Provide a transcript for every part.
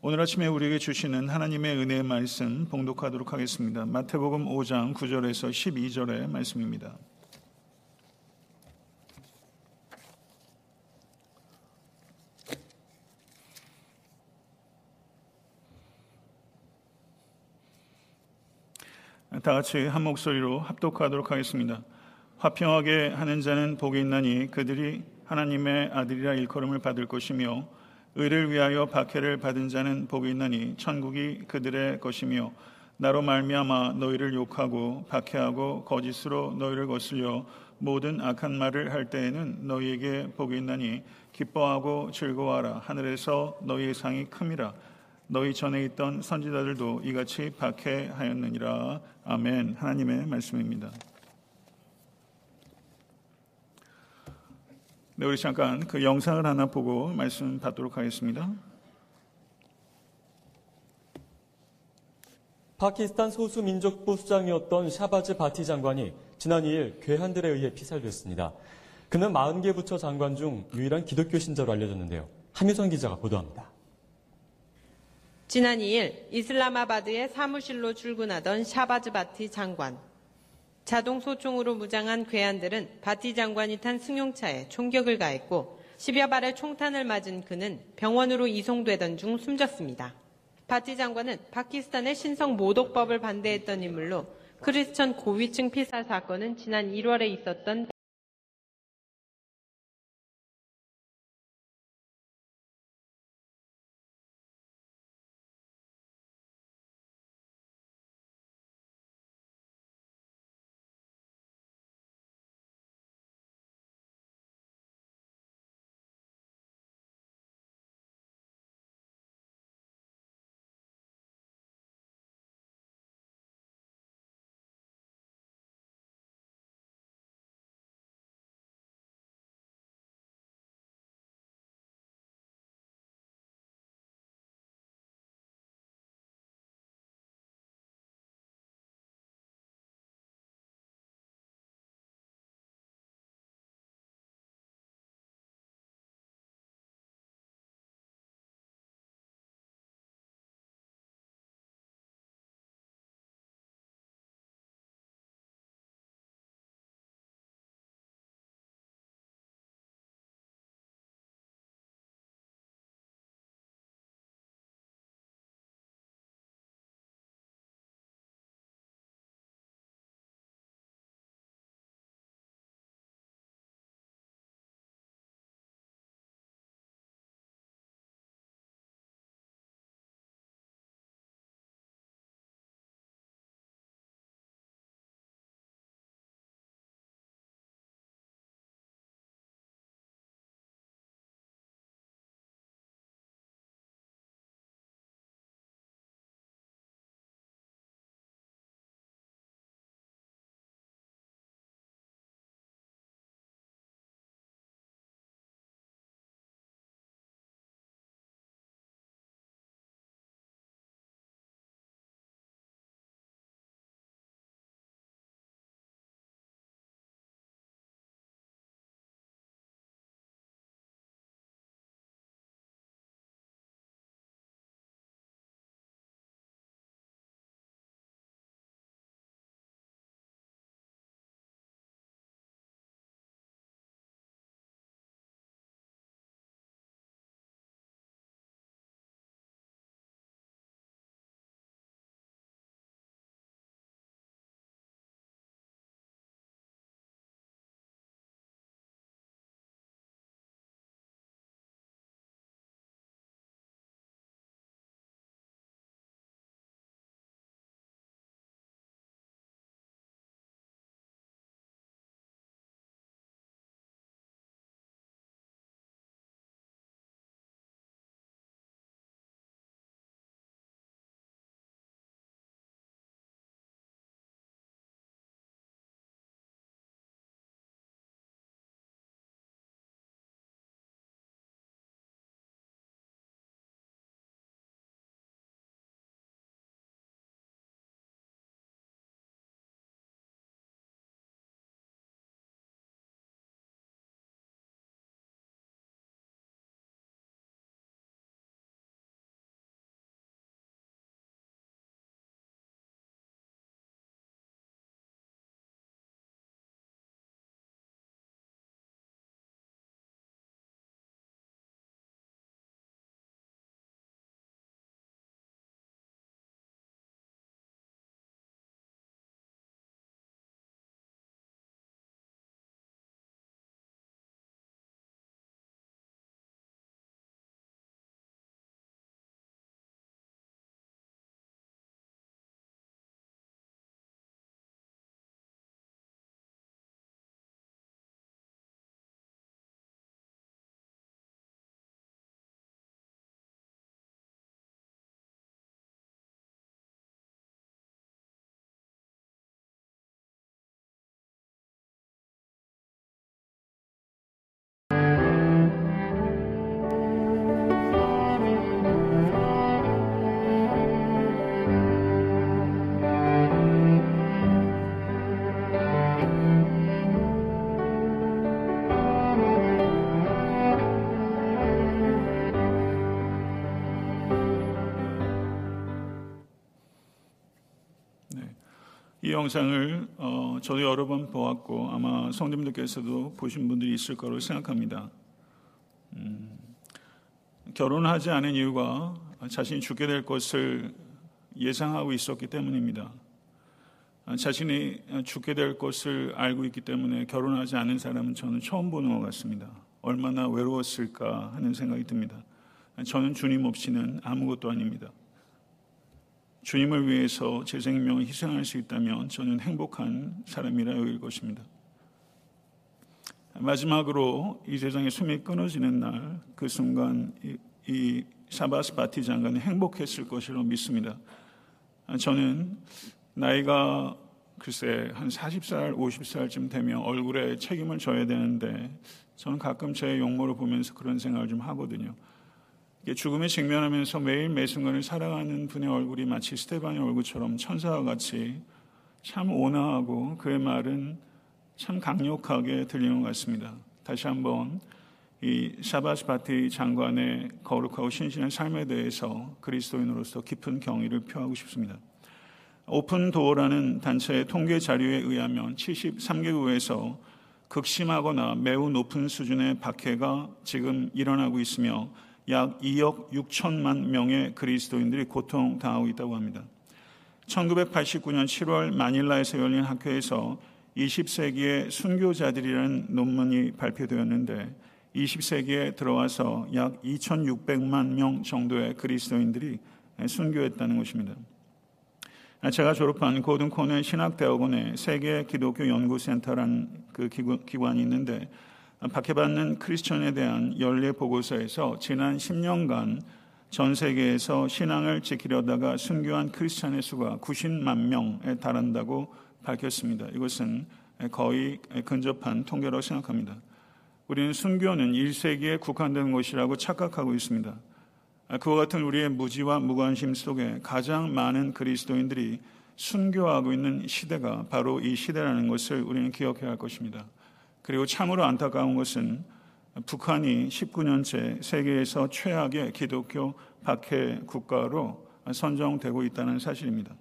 오늘 아침에 우리에게 주시는 하나님의 은혜의 말씀 봉독하도록 하겠습니다. 마태복음 5장 9절에서 12절의 말씀입니다. 다 같이 한 목소리로 합독하도록 하겠습니다. 화평하게 하는 자는 복이 있나니 그들이 하나님의 아들이라 일컬음을 받을 것이며 의를 위하여 박해를 받은 자는 복이 있나니 천국이 그들의 것이며 나로 말미암아 너희를 욕하고 박해하고 거짓으로 너희를 거슬려 모든 악한 말을 할 때에는 너희에게 복이 있나니 기뻐하고 즐거워하라. 하늘에서 너희의 상이 큼이라 너희 전에 있던 선지자들도 이같이 박해하였느니라. 아멘. 하나님의 말씀입니다. 네, 우리 잠깐 그 영상을 하나 보고 말씀 받도록 하겠습니다. 파키스탄 소수민족부 수장이었던 샤바즈 바티 장관이 지난 2일 괴한들에 의해 피살됐습니다. 그는 40개 부처 장관 중 유일한 기독교 신자로 알려졌는데요. 한유선 기자가 보도합니다. 지난 2일 이슬라마바드의 사무실로 출근하던 샤바즈 바티 장관. 자동 소총으로 무장한 괴한들은 바티 장관이 탄 승용차에 총격을 가했고 10여 발의 총탄을 맞은 그는 병원으로 이송되던 중 숨졌습니다. 바티 장관은 파키스탄의 신성 모독법을 반대했던 인물로 크리스천 고위층 피살 사건은 지난 1월에 있었던 영상을 어, 저도 여러 번 보았고 아마 성도님들께서도 보신 분들이 있을 거로 생각합니다. 음, 결혼하지 않은 이유가 자신이 죽게 될 것을 예상하고 있었기 때문입니다. 자신이 죽게 될 것을 알고 있기 때문에 결혼하지 않은 사람은 저는 처음 보는 것 같습니다. 얼마나 외로웠을까 하는 생각이 듭니다. 저는 주님 없이는 아무것도 아닙니다. 주님을 위해서 제 생명을 희생할 수 있다면 저는 행복한 사람이라 여길 것입니다. 마지막으로 이 세상에 숨이 끊어지는 날 그 순간 이, 이 샤바스 바티 장관은 행복했을 것이라고 믿습니다. 저는 나이가 글쎄 한 40살, 50살쯤 되면 얼굴에 책임을 져야 되는데 저는 가끔 제 용모를 보면서 그런 생각을 좀 하거든요. 죽음에 직면하면서 매일 매 순간을 살아가는 분의 얼굴이 마치 스데반의 얼굴처럼 천사와 같이 참 온화하고 그의 말은 참 강력하게 들리는 것 같습니다. 다시 한번 이 샤바즈 바티 장관의 거룩하고 신실한 삶에 대해서 그리스도인으로서 깊은 경의를 표하고 싶습니다. 오픈 도어라는 단체의 통계 자료에 의하면 73개국에서 극심하거나 매우 높은 수준의 박해가 지금 일어나고 있으며 약 2억 6천만 명의 그리스도인들이 고통당하고 있다고 합니다. 1989년 7월 마닐라에서 열린 학회에서 20세기의 순교자들이라는 논문이 발표되었는데 20세기에 들어와서 약 2,600만 명 정도의 그리스도인들이 순교했다는 것입니다. 제가 졸업한 고든 코넬 신학대학원에 세계 기독교 연구센터라는 그 기관이 있는데 박해받는 크리스천에 대한 연례 보고서에서 지난 10년간 전 세계에서 신앙을 지키려다가 순교한 크리스천의 수가 90만 명에 달한다고 밝혔습니다. 이것은 거의 근접한 통계라고 생각합니다. 우리는 순교는 1세기에 국한된 것이라고 착각하고 있습니다. 그와 같은 우리의 무지와 무관심 속에 가장 많은 그리스도인들이 순교하고 있는 시대가 바로 이 시대라는 것을 우리는 기억해야 할 것입니다. 그리고 참으로 안타까운 것은 북한이 19년째 세계에서 최악의 기독교 박해 국가로 선정되고 있다는 사실입니다.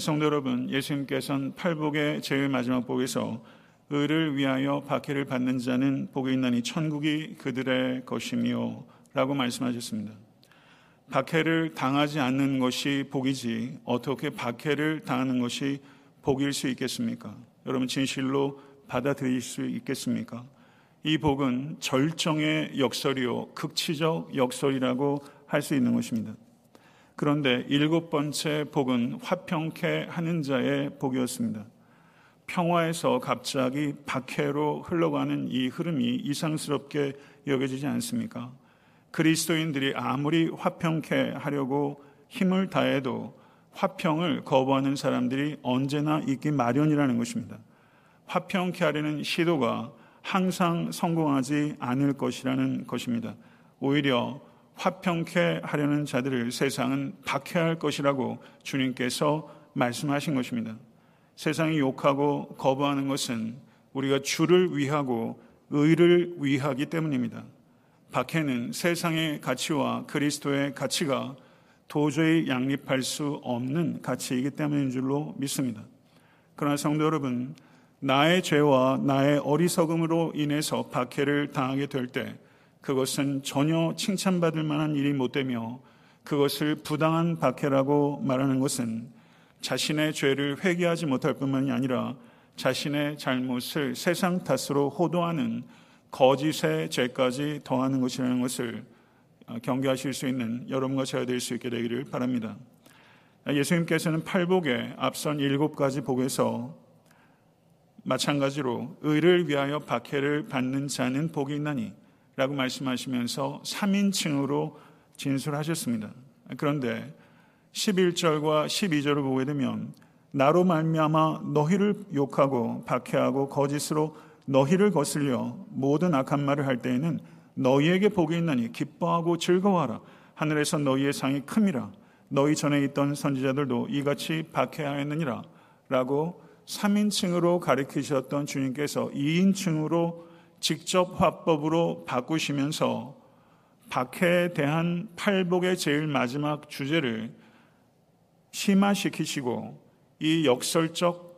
성도 여러분, 예수님께서는 팔복의 제일 마지막 복에서 의를 위하여 박해를 받는 자는 복이 있나니 천국이 그들의 것이며 라고 말씀하셨습니다. 박해를 당하지 않는 것이 복이지 어떻게 박해를 당하는 것이 복일 수 있겠습니까? 여러분 진실로 받아들일 수 있겠습니까? 이 복은 절정의 역설이요, 극치적 역설이라고 할 수 있는 것입니다. 그런데 일곱 번째 복은 화평케 하는 자의 복이었습니다. 평화에서 갑자기 박해로 흘러가는 이 흐름이 이상스럽게 여겨지지 않습니까? 그리스도인들이 아무리 화평케 하려고 힘을 다해도 화평을 거부하는 사람들이 언제나 있기 마련이라는 것입니다. 화평케 하려는 시도가 항상 성공하지 않을 것이라는 것입니다. 오히려 화평케 하려는 자들을 세상은 박해할 것이라고 주님께서 말씀하신 것입니다. 세상이 욕하고 거부하는 것은 우리가 주를 위하고 의를 위하기 때문입니다. 박해는 세상의 가치와 그리스도의 가치가 도저히 양립할 수 없는 가치이기 때문인 줄로 믿습니다. 그러나 성도 여러분, 나의 죄와 나의 어리석음으로 인해서 박해를 당하게 될 때 그것은 전혀 칭찬받을 만한 일이 못 되며 그것을 부당한 박해라고 말하는 것은 자신의 죄를 회개하지 못할 뿐만이 아니라 자신의 잘못을 세상 탓으로 호도하는 거짓의 죄까지 더하는 것이라는 것을 경계하실 수 있는 여러분과 제가 될 수 있게 되기를 바랍니다. 예수님께서는 팔복에 앞선 일곱 가지 복에서 마찬가지로 의를 위하여 박해를 받는 자는 복이 있나니 라고 말씀하시면서 3인칭으로 진술하셨습니다. 그런데 11절과 12절을 보게 되면 나로 말미암아 너희를 욕하고 박해하고 거짓으로 너희를 거슬려 모든 악한 말을 할 때에는 너희에게 복이 있나니 기뻐하고 즐거워하라 하늘에서 너희의 상이 큼이라 너희 전에 있던 선지자들도 이같이 박해하였느니라 라고 3인칭으로 가리키셨던 주님께서 2인칭으로 직접 화법으로 바꾸시면서 박해에 대한 팔복의 제일 마지막 주제를 심화시키시고 이 역설적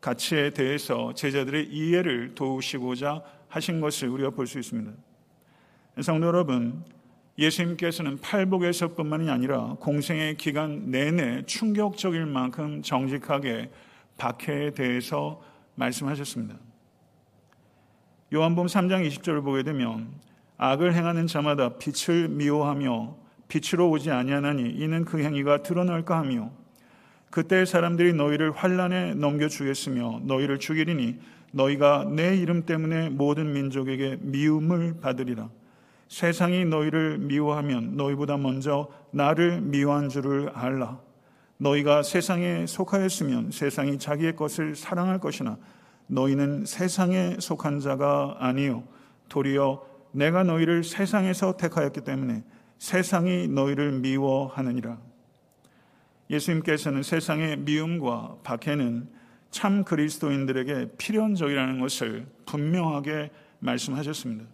가치에 대해서 제자들의 이해를 도우시고자 하신 것을 우리가 볼 수 있습니다. 성도 여러분, 예수님께서는 팔복에서뿐만이 아니라 공생의 기간 내내 충격적일 만큼 정직하게 박해에 대해서 말씀하셨습니다. 요한복음 3장 20절을 보게 되면 악을 행하는 자마다 빛을 미워하며 빛으로 오지 아니하나니 이는 그 행위가 드러날까 하며 그때 사람들이 너희를 환란에 넘겨 주겠으며 너희를 죽이리니 너희가 내 이름 때문에 모든 민족에게 미움을 받으리라. 세상이 너희를 미워하면 너희보다 먼저 나를 미워한 줄을 알라. 너희가 세상에 속하였으면 세상이 자기의 것을 사랑할 것이나 너희는 세상에 속한 자가 아니요 도리어 내가 너희를 세상에서 택하였기 때문에 세상이 너희를 미워하느니라. 예수님께서는 세상의 미움과 박해는 참 그리스도인들에게 필연적이라는 것을 분명하게 말씀하셨습니다.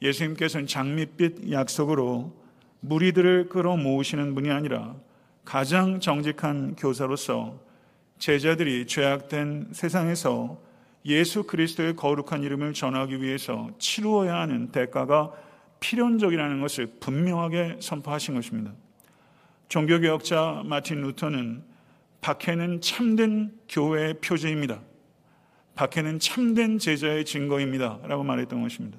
예수님께서는 장밋빛 약속으로 무리들을 끌어 모으시는 분이 아니라 가장 정직한 교사로서 제자들이 죄악된 세상에서 예수 그리스도의 거룩한 이름을 전하기 위해서 치루어야 하는 대가가 필연적이라는 것을 분명하게 선포하신 것입니다. 종교개혁자 마틴 루터는 박해는 참된 교회의 표제입니다. 박해는 참된 제자의 증거입니다. 라고 말했던 것입니다.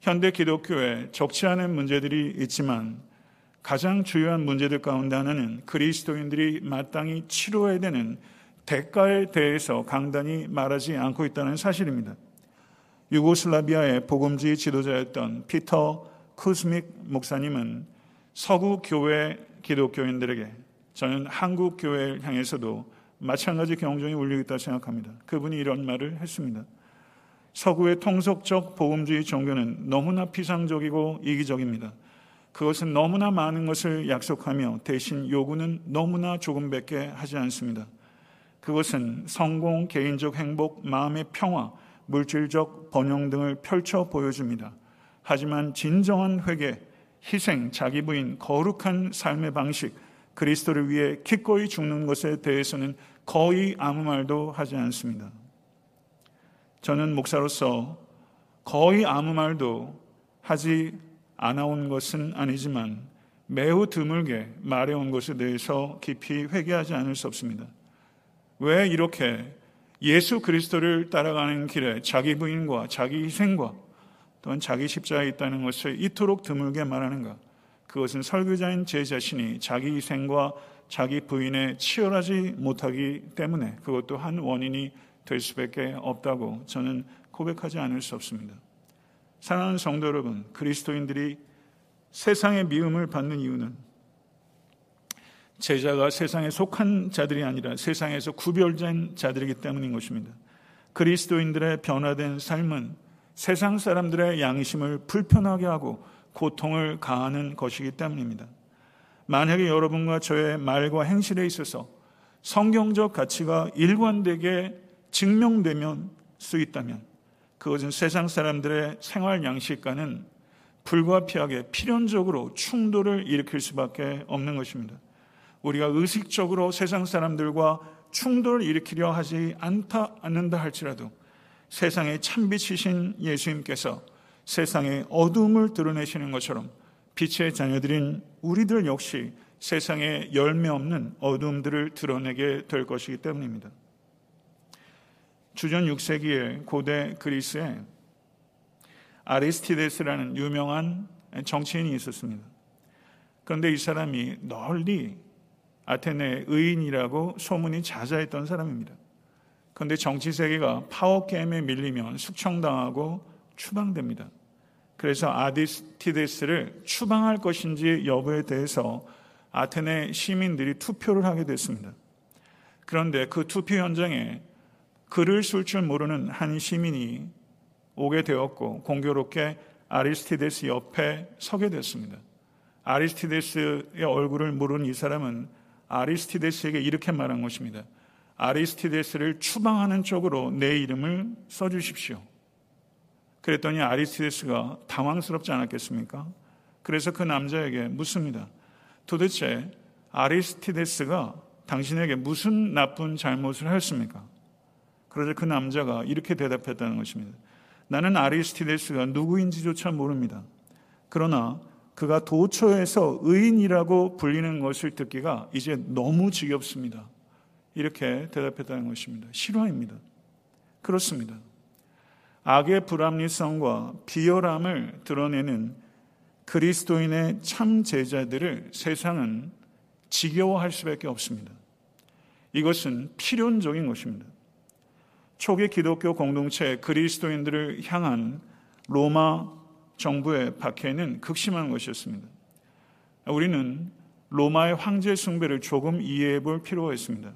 현대 기독교에 적지 않은 문제들이 있지만 가장 주요한 문제들 가운데 하나는 그리스도인들이 마땅히 치료해야 되는 대가에 대해서 강단히 말하지 않고 있다는 사실입니다. 유고슬라비아의 복음주의 지도자였던 피터 쿠스믹 목사님은 서구 교회 기독교인들에게 저는 한국 교회를 향해서도 마찬가지 경종이 울리고 있다고 생각합니다. 그분이 이런 말을 했습니다. 서구의 통속적 복음주의 종교는 너무나 피상적이고 이기적입니다. 그것은 너무나 많은 것을 약속하며 대신 요구는 너무나 조금밖에 하지 않습니다. 그것은 성공, 개인적 행복, 마음의 평화, 물질적 번영 등을 펼쳐 보여줍니다. 하지만 진정한 회개, 희생, 자기 부인, 거룩한 삶의 방식, 그리스도를 위해 기꺼이 죽는 것에 대해서는 거의 아무 말도 하지 않습니다. 저는 목사로서 거의 아무 말도 하지 않아온 것은 아니지만 매우 드물게 말해온 것에 대해서 깊이 회개하지 않을 수 없습니다. 왜 이렇게 예수 그리스도를 따라가는 길에 자기 부인과 자기 희생과 또한 자기 십자가에 있다는 것을 이토록 드물게 말하는가? 그것은 설교자인 제 자신이 자기 희생과 자기 부인에 치열하지 못하기 때문에 그것도 한 원인이 될 수밖에 없다고 저는 고백하지 않을 수 없습니다. 사랑하는 성도 여러분, 그리스도인들이 세상의 미움을 받는 이유는 제자가 세상에 속한 자들이 아니라 세상에서 구별된 자들이기 때문인 것입니다. 그리스도인들의 변화된 삶은 세상 사람들의 양심을 불편하게 하고 고통을 가하는 것이기 때문입니다. 만약에 여러분과 저의 말과 행실에 있어서 성경적 가치가 일관되게 증명되면 수 있다면 그것은 세상 사람들의 생활 양식과는 불가피하게 필연적으로 충돌을 일으킬 수밖에 없는 것입니다. 우리가 의식적으로 세상 사람들과 충돌을 일으키려 하지 않다 않는다 할지라도 세상의 참빛이신 예수님께서 세상의 어둠을 드러내시는 것처럼 빛의 자녀들인 우리들 역시 세상에 열매 없는 어둠들을 드러내게 될 것이기 때문입니다. 주전 6세기에 고대 그리스에 아리스티데스라는 유명한 정치인이 있었습니다. 그런데 이 사람이 널리 아테네 의인이라고 소문이 자자했던 사람입니다. 그런데 정치 세계가 파워 게임에 밀리면 숙청당하고 추방됩니다. 그래서 아디스티데스를 추방할 것인지 여부에 대해서 아테네 시민들이 투표를 하게 됐습니다. 그런데 그 투표 현장에 글을 쓸 줄 모르는 한 시민이 오게 되었고 공교롭게 아리스티데스 옆에 서게 됐습니다. 아리스티데스의 얼굴을 모르는 이 사람은 아리스티데스에게 이렇게 말한 것입니다. 아리스티데스를 추방하는 쪽으로 내 이름을 써주십시오. 그랬더니 아리스티데스가 당황스럽지 않았겠습니까? 그래서 그 남자에게 묻습니다. 도대체 아리스티데스가 당신에게 무슨 나쁜 잘못을 하였습니까? 그러자 그 남자가 이렇게 대답했다는 것입니다. 나는 아리스티데스가 누구인지조차 모릅니다. 그러나 그가 도처에서 의인이라고 불리는 것을 듣기가 이제 너무 지겹습니다. 이렇게 대답했다는 것입니다. 실화입니다. 그렇습니다. 악의 불합리성과 비열함을 드러내는 그리스도인의 참 제자들을 세상은 지겨워할 수밖에 없습니다. 이것은 필연적인 것입니다. 초기 기독교 공동체 그리스도인들을 향한 로마 정부의 박해는 극심한 것이었습니다. 우리는 로마의 황제 숭배를 조금 이해해 볼 필요가 있습니다.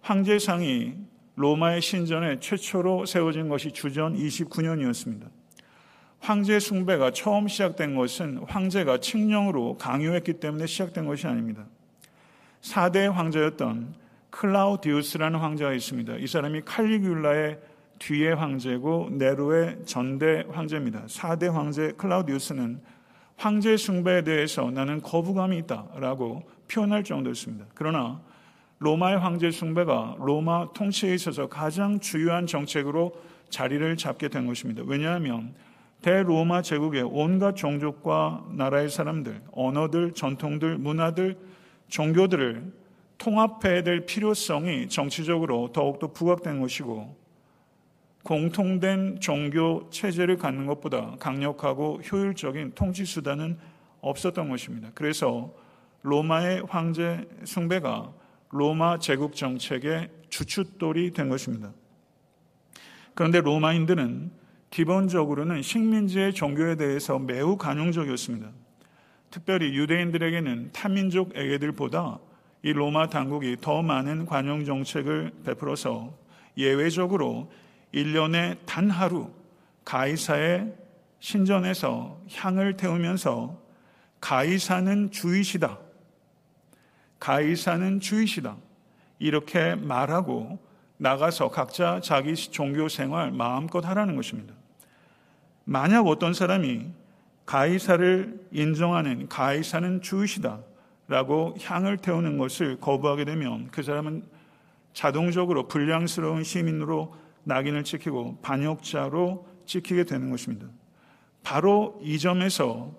황제상이 로마의 신전에 최초로 세워진 것이 주전 29년이었습니다. 황제 숭배가 처음 시작된 것은 황제가 칙령으로 강요했기 때문에 시작된 것이 아닙니다. 4대 황제였던 클라우디우스라는 황제가 있습니다. 이 사람이 칼리귤라의 뒤의 황제고 네로의 전대 황제입니다. 4대 황제 클라우디우스는 황제 숭배에 대해서 나는 거부감이 있다라고 표현할 정도였습니다. 그러나 로마의 황제 숭배가 로마 통치에 있어서 가장 주요한 정책으로 자리를 잡게 된 것입니다. 왜냐하면 대로마 제국의 온갖 종족과 나라의 사람들, 언어들, 전통들, 문화들, 종교들을 통합해야 될 필요성이 정치적으로 더욱더 부각된 것이고 공통된 종교 체제를 갖는 것보다 강력하고 효율적인 통치 수단은 없었던 것입니다. 그래서 로마의 황제 숭배가 로마 제국 정책의 주춧돌이 된 것입니다. 그런데 로마인들은 기본적으로는 식민지의 종교에 대해서 매우 관용적이었습니다. 특별히 유대인들에게는 타민족 에게들보다 이 로마 당국이 더 많은 관용 정책을 베풀어서 예외적으로 1년에 단 하루 가이사의 신전에서 향을 태우면서 가이사는 주이시다. 가이사는 주이시다. 이렇게 말하고 나가서 각자 자기 종교 생활 마음껏 하라는 것입니다. 만약 어떤 사람이 가이사를 인정하는 가이사는 주이시다. 라고 향을 태우는 것을 거부하게 되면 그 사람은 자동적으로 불량스러운 시민으로 낙인을 찍히고 반역자로 찍히게 되는 것입니다. 바로 이 점에서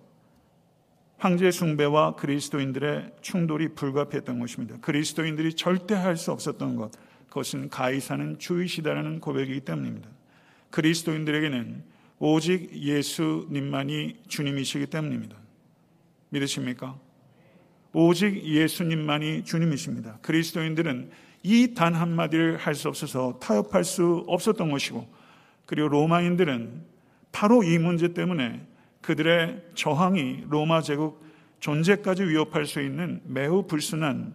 황제 숭배와 그리스도인들의 충돌이 불가피했던 것입니다. 그리스도인들이 절대 할 수 없었던 것, 그것은 가이사는 주이시다라는 고백이기 때문입니다. 그리스도인들에게는 오직 예수님만이 주님이시기 때문입니다. 믿으십니까? 오직 예수님만이 주님이십니다. 그리스도인들은 이 단 한마디를 할 수 없어서 타협할 수 없었던 것이고, 그리고 로마인들은 바로 이 문제 때문에 그들의 저항이 로마 제국 존재까지 위협할 수 있는 매우 불순한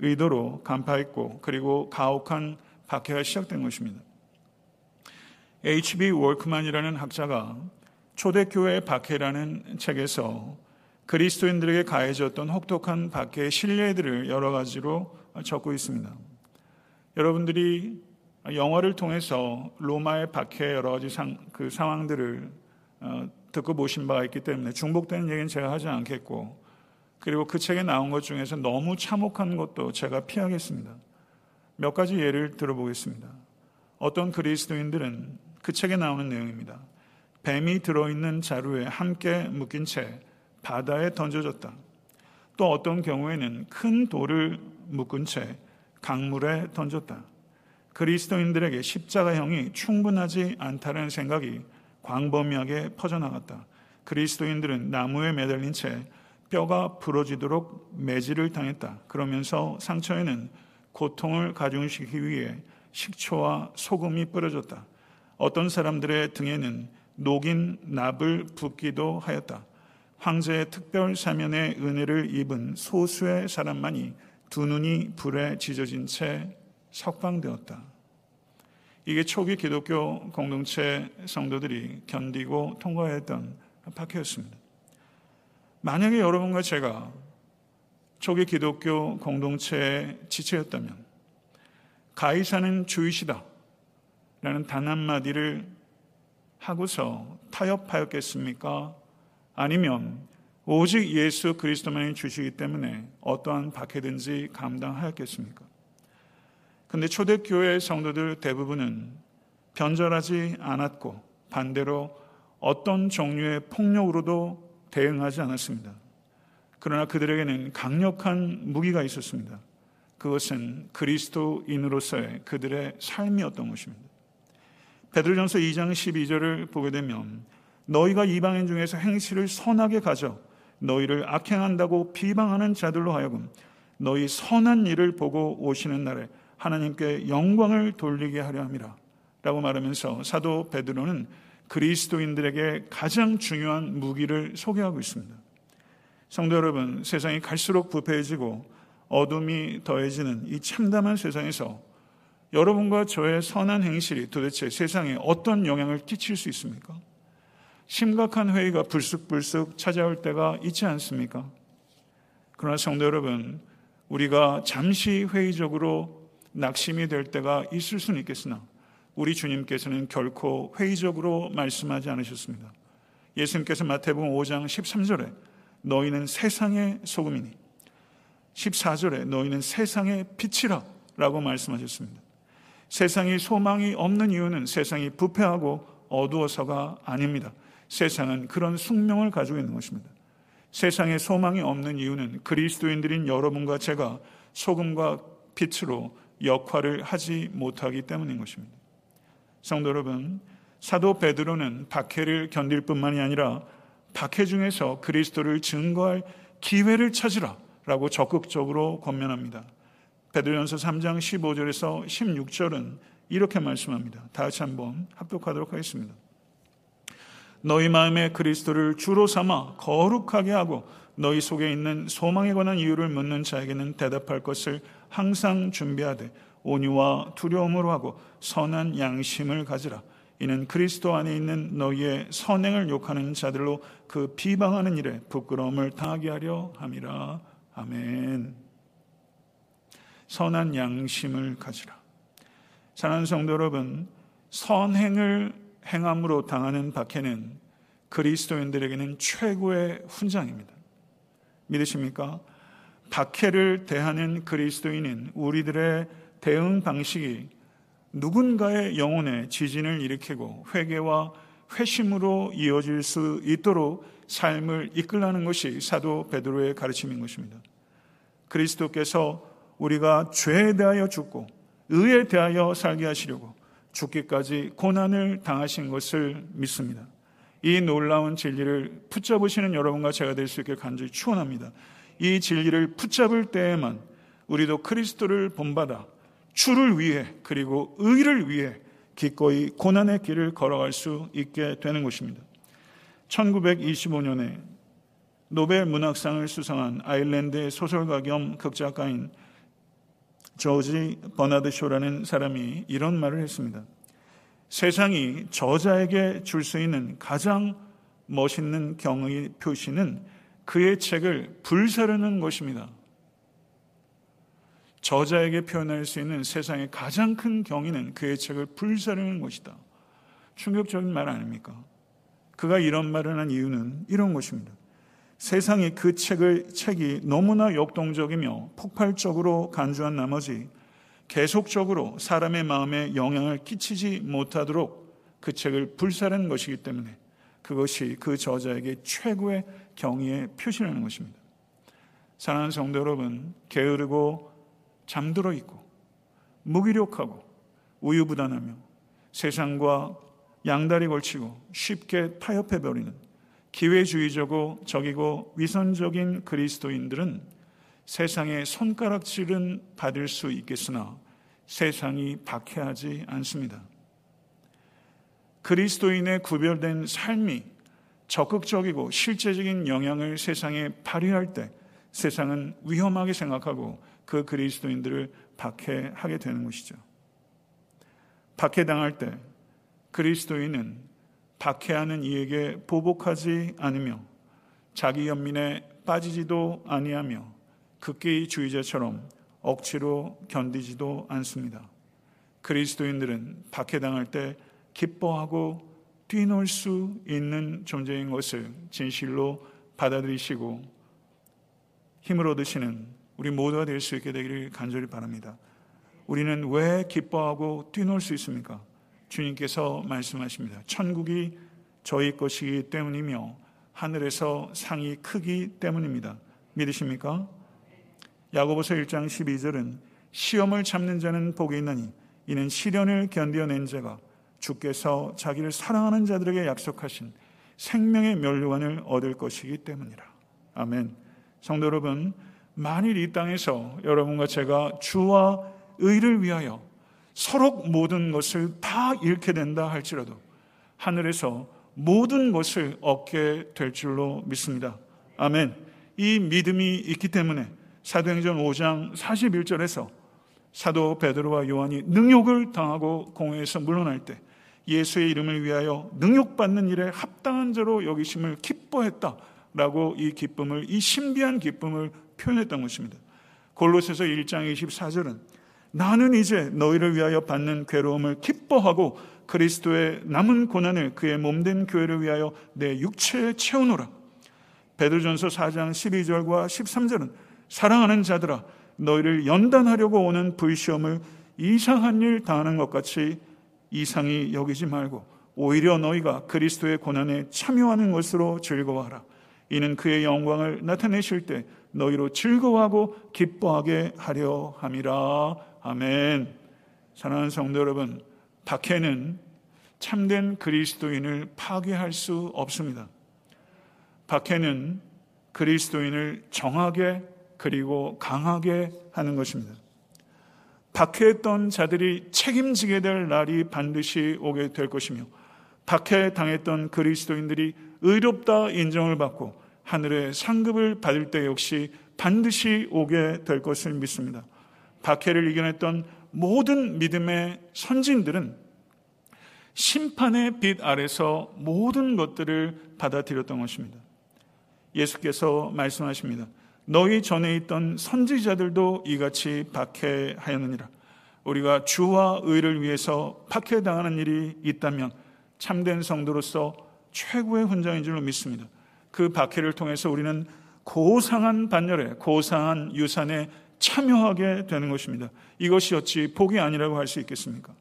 의도로 간파했고, 그리고 가혹한 박해가 시작된 것입니다. H.B. 월크만이라는 학자가 초대교회 박해라는 책에서 그리스도인들에게 가해졌던 혹독한 박해의 신뢰들을 여러 가지로 적고 있습니다. 여러분들이 영화를 통해서 로마의 박해 여러 가지 상, 그 상황들을 어, 듣고 보신 바가 있기 때문에 중복되는 얘기는 제가 하지 않겠고 그리고 그 책에 나온 것 중에서 너무 참혹한 것도 제가 피하겠습니다. 몇 가지 예를 들어보겠습니다. 어떤 그리스도인들은 그 책에 나오는 내용입니다. 뱀이 들어있는 자루에 함께 묶인 채 바다에 던져졌다. 또 어떤 경우에는 큰 돌을 묶은 채 강물에 던졌다. 그리스도인들에게 십자가형이 충분하지 않다는 생각이 광범위하게 퍼져나갔다. 그리스도인들은 나무에 매달린 채 뼈가 부러지도록 매질을 당했다. 그러면서 상처에는 고통을 가중시키기 위해 식초와 소금이 뿌려졌다. 어떤 사람들의 등에는 녹인 납을 붓기도 하였다. 황제의 특별 사면의 은혜를 입은 소수의 사람만이 두 눈이 불에 지져진 채 석방되었다. 이게 초기 기독교 공동체 성도들이 견디고 통과했던 박해였습니다. 만약에 여러분과 제가 초기 기독교 공동체의 지체였다면 가이사는 주이시다 라는 단 한마디를 하고서 타협하였겠습니까? 아니면 오직 예수 그리스도만이 주시기 때문에 어떠한 박해든지 감당하였겠습니까? 근데 초대교회 성도들 대부분은 변절하지 않았고 반대로 어떤 종류의 폭력으로도 대응하지 않았습니다. 그러나 그들에게는 강력한 무기가 있었습니다. 그것은 그리스도인으로서의 그들의 삶이었던 것입니다. 베드로전서 2장 12절을 보게 되면 너희가 이방인 중에서 행실을 선하게 가져 너희를 악행한다고 비방하는 자들로 하여금 너희 선한 일을 보고 오시는 날에 하나님께 영광을 돌리게 하려 함이라 라고 말하면서 사도 베드로는 그리스도인들에게 가장 중요한 무기를 소개하고 있습니다. 성도 여러분, 세상이 갈수록 부패해지고 어둠이 더해지는 이 참담한 세상에서 여러분과 저의 선한 행실이 도대체 세상에 어떤 영향을 끼칠 수 있습니까? 심각한 회의가 불쑥불쑥 찾아올 때가 있지 않습니까? 그러나 성도 여러분, 우리가 잠시 회의적으로 낙심이 될 때가 있을 수는 있겠으나 우리 주님께서는 결코 회의적으로 말씀하지 않으셨습니다. 예수님께서 마태복음 5장 13절에 너희는 세상의 소금이니 14절에 너희는 세상의 빛이라 라고 말씀하셨습니다. 세상이 소망이 없는 이유는 세상이 부패하고 어두워서가 아닙니다. 세상은 그런 숙명을 가지고 있는 것입니다. 세상에 소망이 없는 이유는 그리스도인들인 여러분과 제가 소금과 빛으로 역할을 하지 못하기 때문인 것입니다. 성도 여러분, 사도 베드로는 박해를 견딜 뿐만이 아니라 박해 중에서 그리스도를 증거할 기회를 찾으라 라고 적극적으로 권면합니다. 베드로전서 3장 15절에서 16절은 이렇게 말씀합니다. 다 같이 한번 합독하도록 하겠습니다. 너희 마음에 그리스도를 주로 삼아 거룩하게 하고 너희 속에 있는 소망에 관한 이유를 묻는 자에게는 대답할 것을 항상 준비하되 온유와 두려움으로 하고 선한 양심을 가지라. 이는 그리스도 안에 있는 너희의 선행을 욕하는 자들로 그 비방하는 일에 부끄러움을 당하게 하려 함이라. 아멘. 선한 양심을 가지라. 사랑하는 성도 여러분, 선행을 행함으로 당하는 박해는 그리스도인들에게는 최고의 훈장입니다. 믿으십니까? 박해를 대하는 그리스도인은 우리들의 대응 방식이 누군가의 영혼에 지진을 일으키고 회개와 회심으로 이어질 수 있도록 삶을 이끌라는 것이 사도 베드로의 가르침인 것입니다. 그리스도께서 우리가 죄에 대하여 죽고 의에 대하여 살게 하시려고 죽기까지 고난을 당하신 것을 믿습니다. 이 놀라운 진리를 붙잡으시는 여러분과 제가 될 수 있게 간절히 축원합니다. 이 진리를 붙잡을 때에만 우리도 그리스도를 본받아 주를 위해 그리고 의를 위해 기꺼이 고난의 길을 걸어갈 수 있게 되는 것입니다. 1925년에 노벨 문학상을 수상한 아일랜드의 소설가 겸 극작가인 조지 버나드 쇼라는 사람이 이런 말을 했습니다. 세상이 저자에게 줄 수 있는 가장 멋있는 경의 표시는 그의 책을 불사르는 것입니다. 저자에게 표현할 수 있는 세상의 가장 큰 경의는 그의 책을 불사르는 것이다. 충격적인 말 아닙니까? 그가 이런 말을 한 이유는 이런 것입니다. 세상이 그 책을, 책이 너무나 역동적이며 폭발적으로 간주한 나머지 계속적으로 사람의 마음에 영향을 끼치지 못하도록 그 책을 불사르는 것이기 때문에 그것이 그 저자에게 최고의 경의의 표시라는 것입니다. 사랑하는 성도 여러분, 게으르고 잠들어 있고 무기력하고 우유부단하며 세상과 양다리 걸치고 쉽게 타협해 버리는 기회주의적이고 적이고 위선적인 그리스도인들은 세상의 손가락질은 받을 수 있겠으나 세상이 박해하지 않습니다. 그리스도인의 구별된 삶이 적극적이고 실제적인 영향을 세상에 발휘할 때 세상은 위험하게 생각하고 그 그리스도인들을 박해하게 되는 것이죠. 박해당할 때 그리스도인은 박해하는 이에게 보복하지 않으며 자기 연민에 빠지지도 아니하며 극기주의자처럼 억지로 견디지도 않습니다. 그리스도인들은 박해당할 때 기뻐하고 뛰놀 수 있는 존재인 것을 진실로 받아들이시고 힘을 얻으시는 우리 모두가 될 수 있게 되기를 간절히 바랍니다. 우리는 왜 기뻐하고 뛰놀 수 있습니까? 주님께서 말씀하십니다. 천국이 저희 것이기 때문이며 하늘에서 상이 크기 때문입니다. 믿으십니까? 야고보서 1장 12절은 시험을 참는 자는 복이 있나니 이는 시련을 견뎌낸 자가 주께서 자기를 사랑하는 자들에게 약속하신 생명의 면류관을 얻을 것이기 때문이라. 아멘. 성도 여러분, 만일 이 땅에서 여러분과 제가 주와 의를 위하여 서로 모든 것을 다 잃게 된다 할지라도 하늘에서 모든 것을 얻게 될 줄로 믿습니다. 아멘. 이 믿음이 있기 때문에 사도행전 5장 41절에서 사도 베드로와 요한이 능욕을 당하고 공회에서 물러날 때 예수의 이름을 위하여 능욕받는 일에 합당한 자로 여기심을 기뻐했다 라고 이 기쁨을 이 신비한 기쁨을 표현했던 것입니다. 골로새서 1장 24절은 나는 이제 너희를 위하여 받는 괴로움을 기뻐하고 그리스도의 남은 고난을 그의 몸된 교회를 위하여 내 육체에 채우노라. 베드로전서 4장 12절과 13절은 사랑하는 자들아 너희를 연단하려고 오는 불시험을 이상한 일 당하는 것 같이 이상히 여기지 말고 오히려 너희가 그리스도의 고난에 참여하는 것으로 즐거워하라. 이는 그의 영광을 나타내실 때 너희로 즐거워하고 기뻐하게 하려 함이라. 아멘. 사랑하는 성도 여러분, 박해는 참된 그리스도인을 파괴할 수 없습니다. 박해는 그리스도인을 정하게 그리고 강하게 하는 것입니다. 박해했던 자들이 책임지게 될 날이 반드시 오게 될 것이며 박해당했던 그리스도인들이 의롭다 인정을 받고 하늘의 상급을 받을 때 역시 반드시 오게 될 것을 믿습니다. 박해를 이겨냈던 모든 믿음의 선진들은 심판의 빛 아래서 모든 것들을 받아들였던 것입니다. 예수께서 말씀하십니다. 너희 전에 있던 선지자들도 이같이 박해하였느니라. 우리가 주와 의를 위해서 박해당하는 일이 있다면 참된 성도로서 최고의 훈장인 줄로 믿습니다. 그 박해를 통해서 우리는 고상한 반열에 고상한 유산에 참여하게 되는 것입니다. 이것이 어찌 복이 아니라고 할 수 있겠습니까?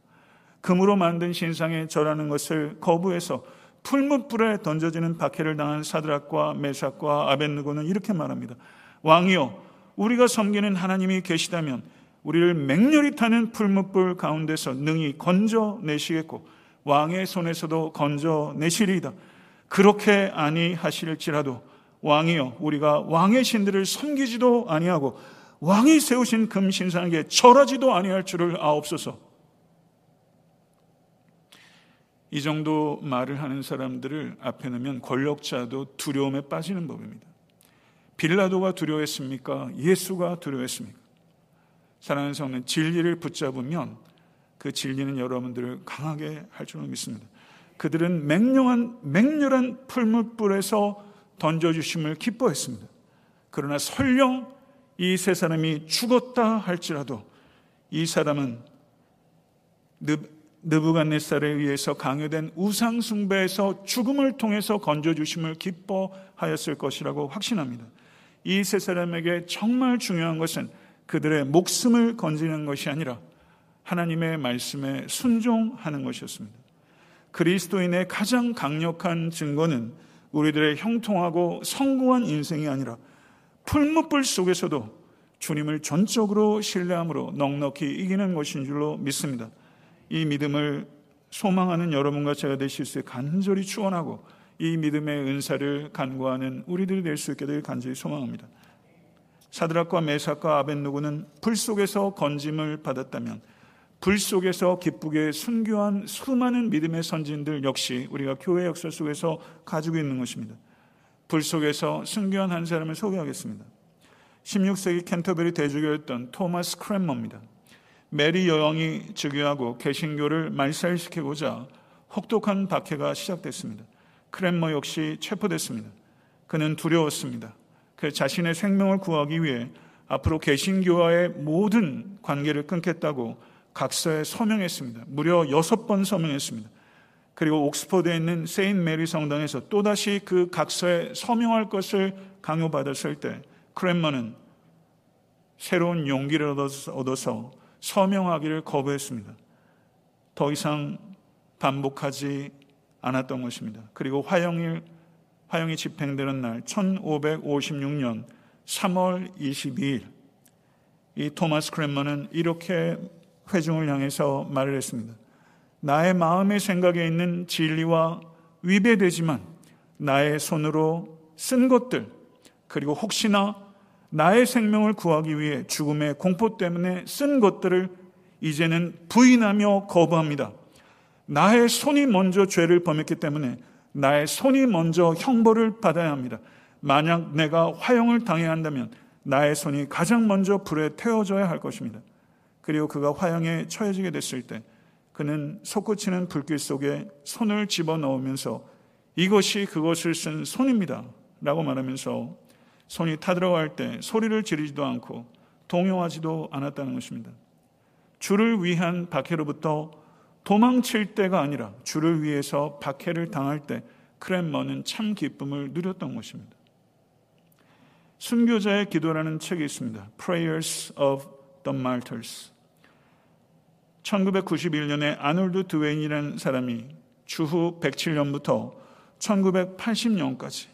금으로 만든 신상에 절하는 것을 거부해서 풀무불에 던져지는 박해를 당한 사드락과 메삭과 아벤느고는 이렇게 말합니다. 왕이여 우리가 섬기는 하나님이 계시다면 우리를 맹렬히 타는 풀무불 가운데서 능히 건져내시겠고 왕의 손에서도 건져내시리이다. 그렇게 아니하실지라도 왕이여 우리가 왕의 신들을 섬기지도 아니하고 왕이 세우신 금신상에게 절하지도 아니할 줄을 아옵소서. 이 정도 말을 하는 사람들을 앞에 놓으면 권력자도 두려움에 빠지는 법입니다. 빌라도가 두려워했습니까? 예수가 두려워했습니까? 사랑하는 성는 진리를 붙잡으면 그 진리는 여러분들을 강하게 할 줄을 믿습니다. 그들은 맹렬한, 맹렬한 풀물불에서 던져주심을 기뻐했습니다. 그러나 설령 이 세 사람이 죽었다 할지라도 이 사람은 느부갓네살에 의해서 강요된 우상 숭배에서 죽음을 통해서 건져 주심을 기뻐하였을 것이라고 확신합니다. 이 세 사람에게 정말 중요한 것은 그들의 목숨을 건지는 것이 아니라 하나님의 말씀에 순종하는 것이었습니다. 그리스도인의 가장 강력한 증거는 우리들의 형통하고 성공한 인생이 아니라 풀무불 속에서도 주님을 전적으로 신뢰함으로 넉넉히 이기는 것인 줄로 믿습니다. 이 믿음을 소망하는 여러분과 제가 되실 수 간절히 축원하고 이 믿음의 은사를 간구하는 우리들이 될 수 있게 될 간절히 소망합니다. 사드락과 메삭과 아벳느고는 불 속에서 건짐을 받았다면 불 속에서 기쁘게 순교한 수많은 믿음의 선진들 역시 우리가 교회 역사 속에서 가지고 있는 것입니다. 불 속에서 순교한 한 사람을 소개하겠습니다. 16세기 캔터베리 대주교였던 토마스 크랜머입니다. 메리 여왕이 즉위하고 개신교를 말살시키고자 혹독한 박해가 시작됐습니다. 크랜머 역시 체포됐습니다. 그는 두려웠습니다. 그 자신의 생명을 구하기 위해 앞으로 개신교와의 모든 관계를 끊겠다고 각서에 서명했습니다. 무려 여섯 번 서명했습니다. 그리고 옥스퍼드에 있는 세인 메리 성당에서 또다시 그 각서에 서명할 것을 강요받았을 때 크랜머는 새로운 용기를 얻어서 서명하기를 거부했습니다. 더 이상 반복하지 않았던 것입니다. 그리고 화영일, 화영이 집행되는 날 1556년 3월 22일 이 토마스 크랜머는 이렇게 회중을 향해서 말을 했습니다. 나의 마음의 생각에 있는 진리와 위배되지만 나의 손으로 쓴 것들 그리고 혹시나 나의 생명을 구하기 위해 죽음의 공포 때문에 쓴 것들을 이제는 부인하며 거부합니다. 나의 손이 먼저 죄를 범했기 때문에 나의 손이 먼저 형벌을 받아야 합니다. 만약 내가 화형을 당해야 한다면 나의 손이 가장 먼저 불에 태워져야 할 것입니다. 그리고 그가 화형에 처해지게 됐을 때 그는 솟구치는 불길 속에 손을 집어 넣으면서 이것이 그것을 쓴 손입니다. 라고 말하면서 손이 타들어갈 때 소리를 지르지도 않고 동요하지도 않았다는 것입니다. 주를 위한 박해로부터 도망칠 때가 아니라 주를 위해서 박해를 당할 때 크랜머는 참 기쁨을 누렸던 것입니다. 순교자의 기도라는 책이 있습니다. Prayers of the Martyrs. 1991년에 아놀드 드웨인이라는 사람이 주후 107년부터 1980년까지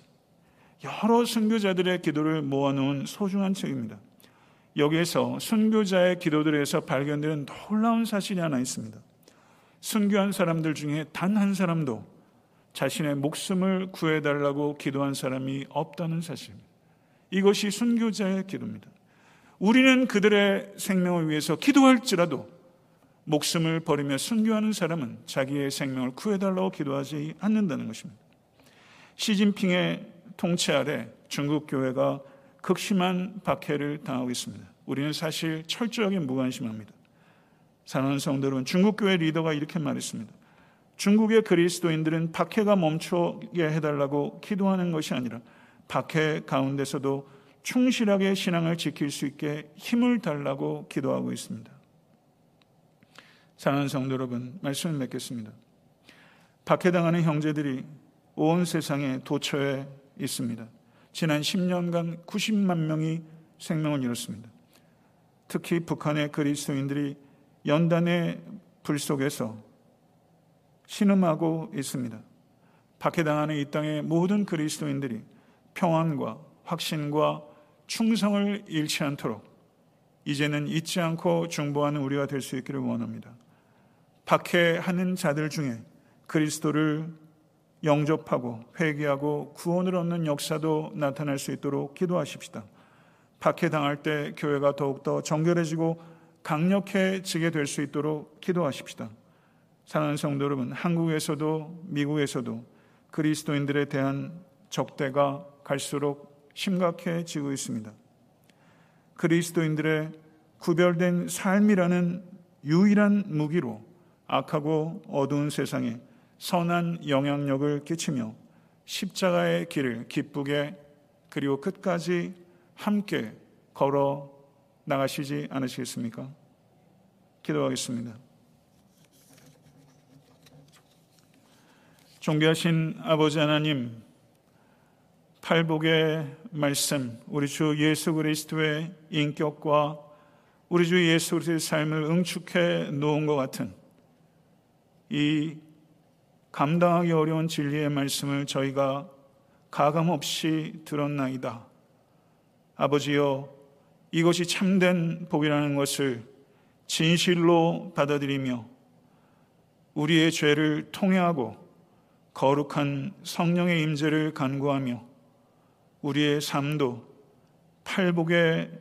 여러 순교자들의 기도를 모아놓은 소중한 책입니다. 여기에서 순교자의 기도들에서 발견되는 놀라운 사실이 하나 있습니다. 순교한 사람들 중에 단 한 사람도 자신의 목숨을 구해달라고 기도한 사람이 없다는 사실입니다. 이것이 순교자의 기도입니다. 우리는 그들의 생명을 위해서 기도할지라도 목숨을 버리며 순교하는 사람은 자기의 생명을 구해달라고 기도하지 않는다는 것입니다. 시진핑의 통치 아래 중국 교회가 극심한 박해를 당하고 있습니다. 우리는 사실 철저하게 무관심합니다. 사랑하는 성도 여러분, 중국 교회 리더가 이렇게 말했습니다. 중국의 그리스도인들은 박해가 멈추게 해달라고 기도하는 것이 아니라 박해 가운데서도 충실하게 신앙을 지킬 수 있게 힘을 달라고 기도하고 있습니다. 사랑하는 성도 여러분, 말씀을 맺겠습니다. 박해당하는 형제들이 온 세상에 도처에 있습니다. 지난 10년간 90만 명이 생명을 잃었습니다. 특히 북한의 그리스도인들이 연단의 불 속에서 신음하고 있습니다. 박해당하는 이 땅의 모든 그리스도인들이 평안과 확신과 충성을 잃지 않도록 이제는 잊지 않고 중보하는 우리가 될 수 있기를 원합니다. 박해하는 자들 중에 그리스도를 영접하고 회개하고 구원을 얻는 역사도 나타날 수 있도록 기도하십시다. 박해당할 때 교회가 더욱더 정결해지고 강력해지게 될 수 있도록 기도하십시다. 사랑하는 성도 여러분, 한국에서도 미국에서도 그리스도인들에 대한 적대가 갈수록 심각해지고 있습니다. 그리스도인들의 구별된 삶이라는 유일한 무기로 악하고 어두운 세상에 선한 영향력을 끼치며 십자가의 길을 기쁘게 그리고 끝까지 함께 걸어 나가시지 않으시겠습니까? 기도하겠습니다. 존귀하신 아버지 하나님, 팔복의 말씀, 우리 주 예수 그리스도의 인격과 우리 주 예수 그리스도의 삶을 응축해 놓은 것 같은 이 감당하기 어려운 진리의 말씀을 저희가 가감없이 들었나이다. 아버지여, 이것이 참된 복이라는 것을 진실로 받아들이며 우리의 죄를 통회하고 거룩한 성령의 임재를 간구하며 우리의 삶도 팔복의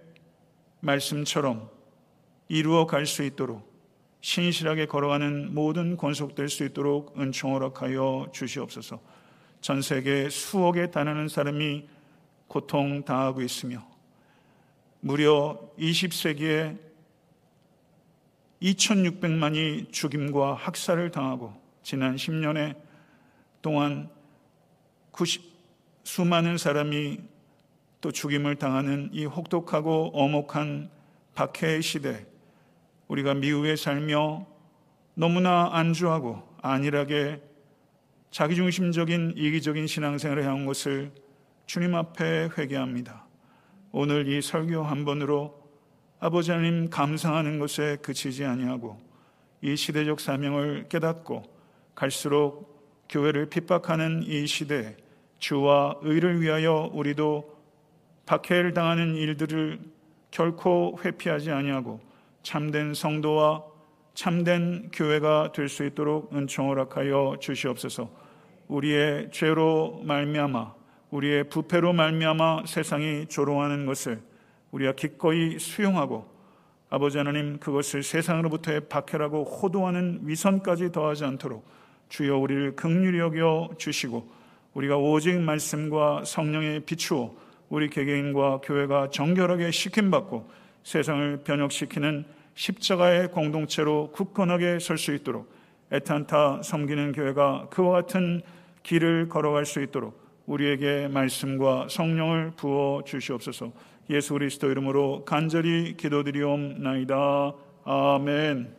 말씀처럼 이루어 갈 수 있도록 신실하게 걸어가는 모든 권속될 수 있도록 은총 허락하여 주시옵소서. 전 세계 수억에 달하는 사람이 고통 당하고 있으며 무려 20세기에 2,600만이 죽임과 학살을 당하고 지난 10년에 동안 90, 수많은 사람이 또 죽임을 당하는 이 혹독하고 엄혹한 박해의 시대, 우리가 미국에 살며 너무나 안주하고 안일하게 자기중심적인 이기적인 신앙생활을 해온 것을 주님 앞에 회개합니다. 오늘 이 설교 한 번으로 아버지 하나님 감상하는 것에 그치지 아니하고 이 시대적 사명을 깨닫고 갈수록 교회를 핍박하는 이 시대 주와 의를 위하여 우리도 박해를 당하는 일들을 결코 회피하지 아니하고 참된 성도와 참된 교회가 될 수 있도록 은총을 허락하여 주시옵소서. 우리의 죄로 말미암아 우리의 부패로 말미암아 세상이 조롱하는 것을 우리가 기꺼이 수용하고 아버지 하나님 그것을 세상으로부터의 박해라고 호도하는 위선까지 더하지 않도록 주여 우리를 극률히 여겨 주시고 우리가 오직 말씀과 성령에 비추어 우리 개개인과 교회가 정결하게 시킴받고 세상을 변혁시키는 십자가의 공동체로 굳건하게 설 수 있도록 애탄타 섬기는 교회가 그와 같은 길을 걸어갈 수 있도록 우리에게 말씀과 성령을 부어 주시옵소서. 예수 그리스도 이름으로 간절히 기도드리옵나이다. 아멘.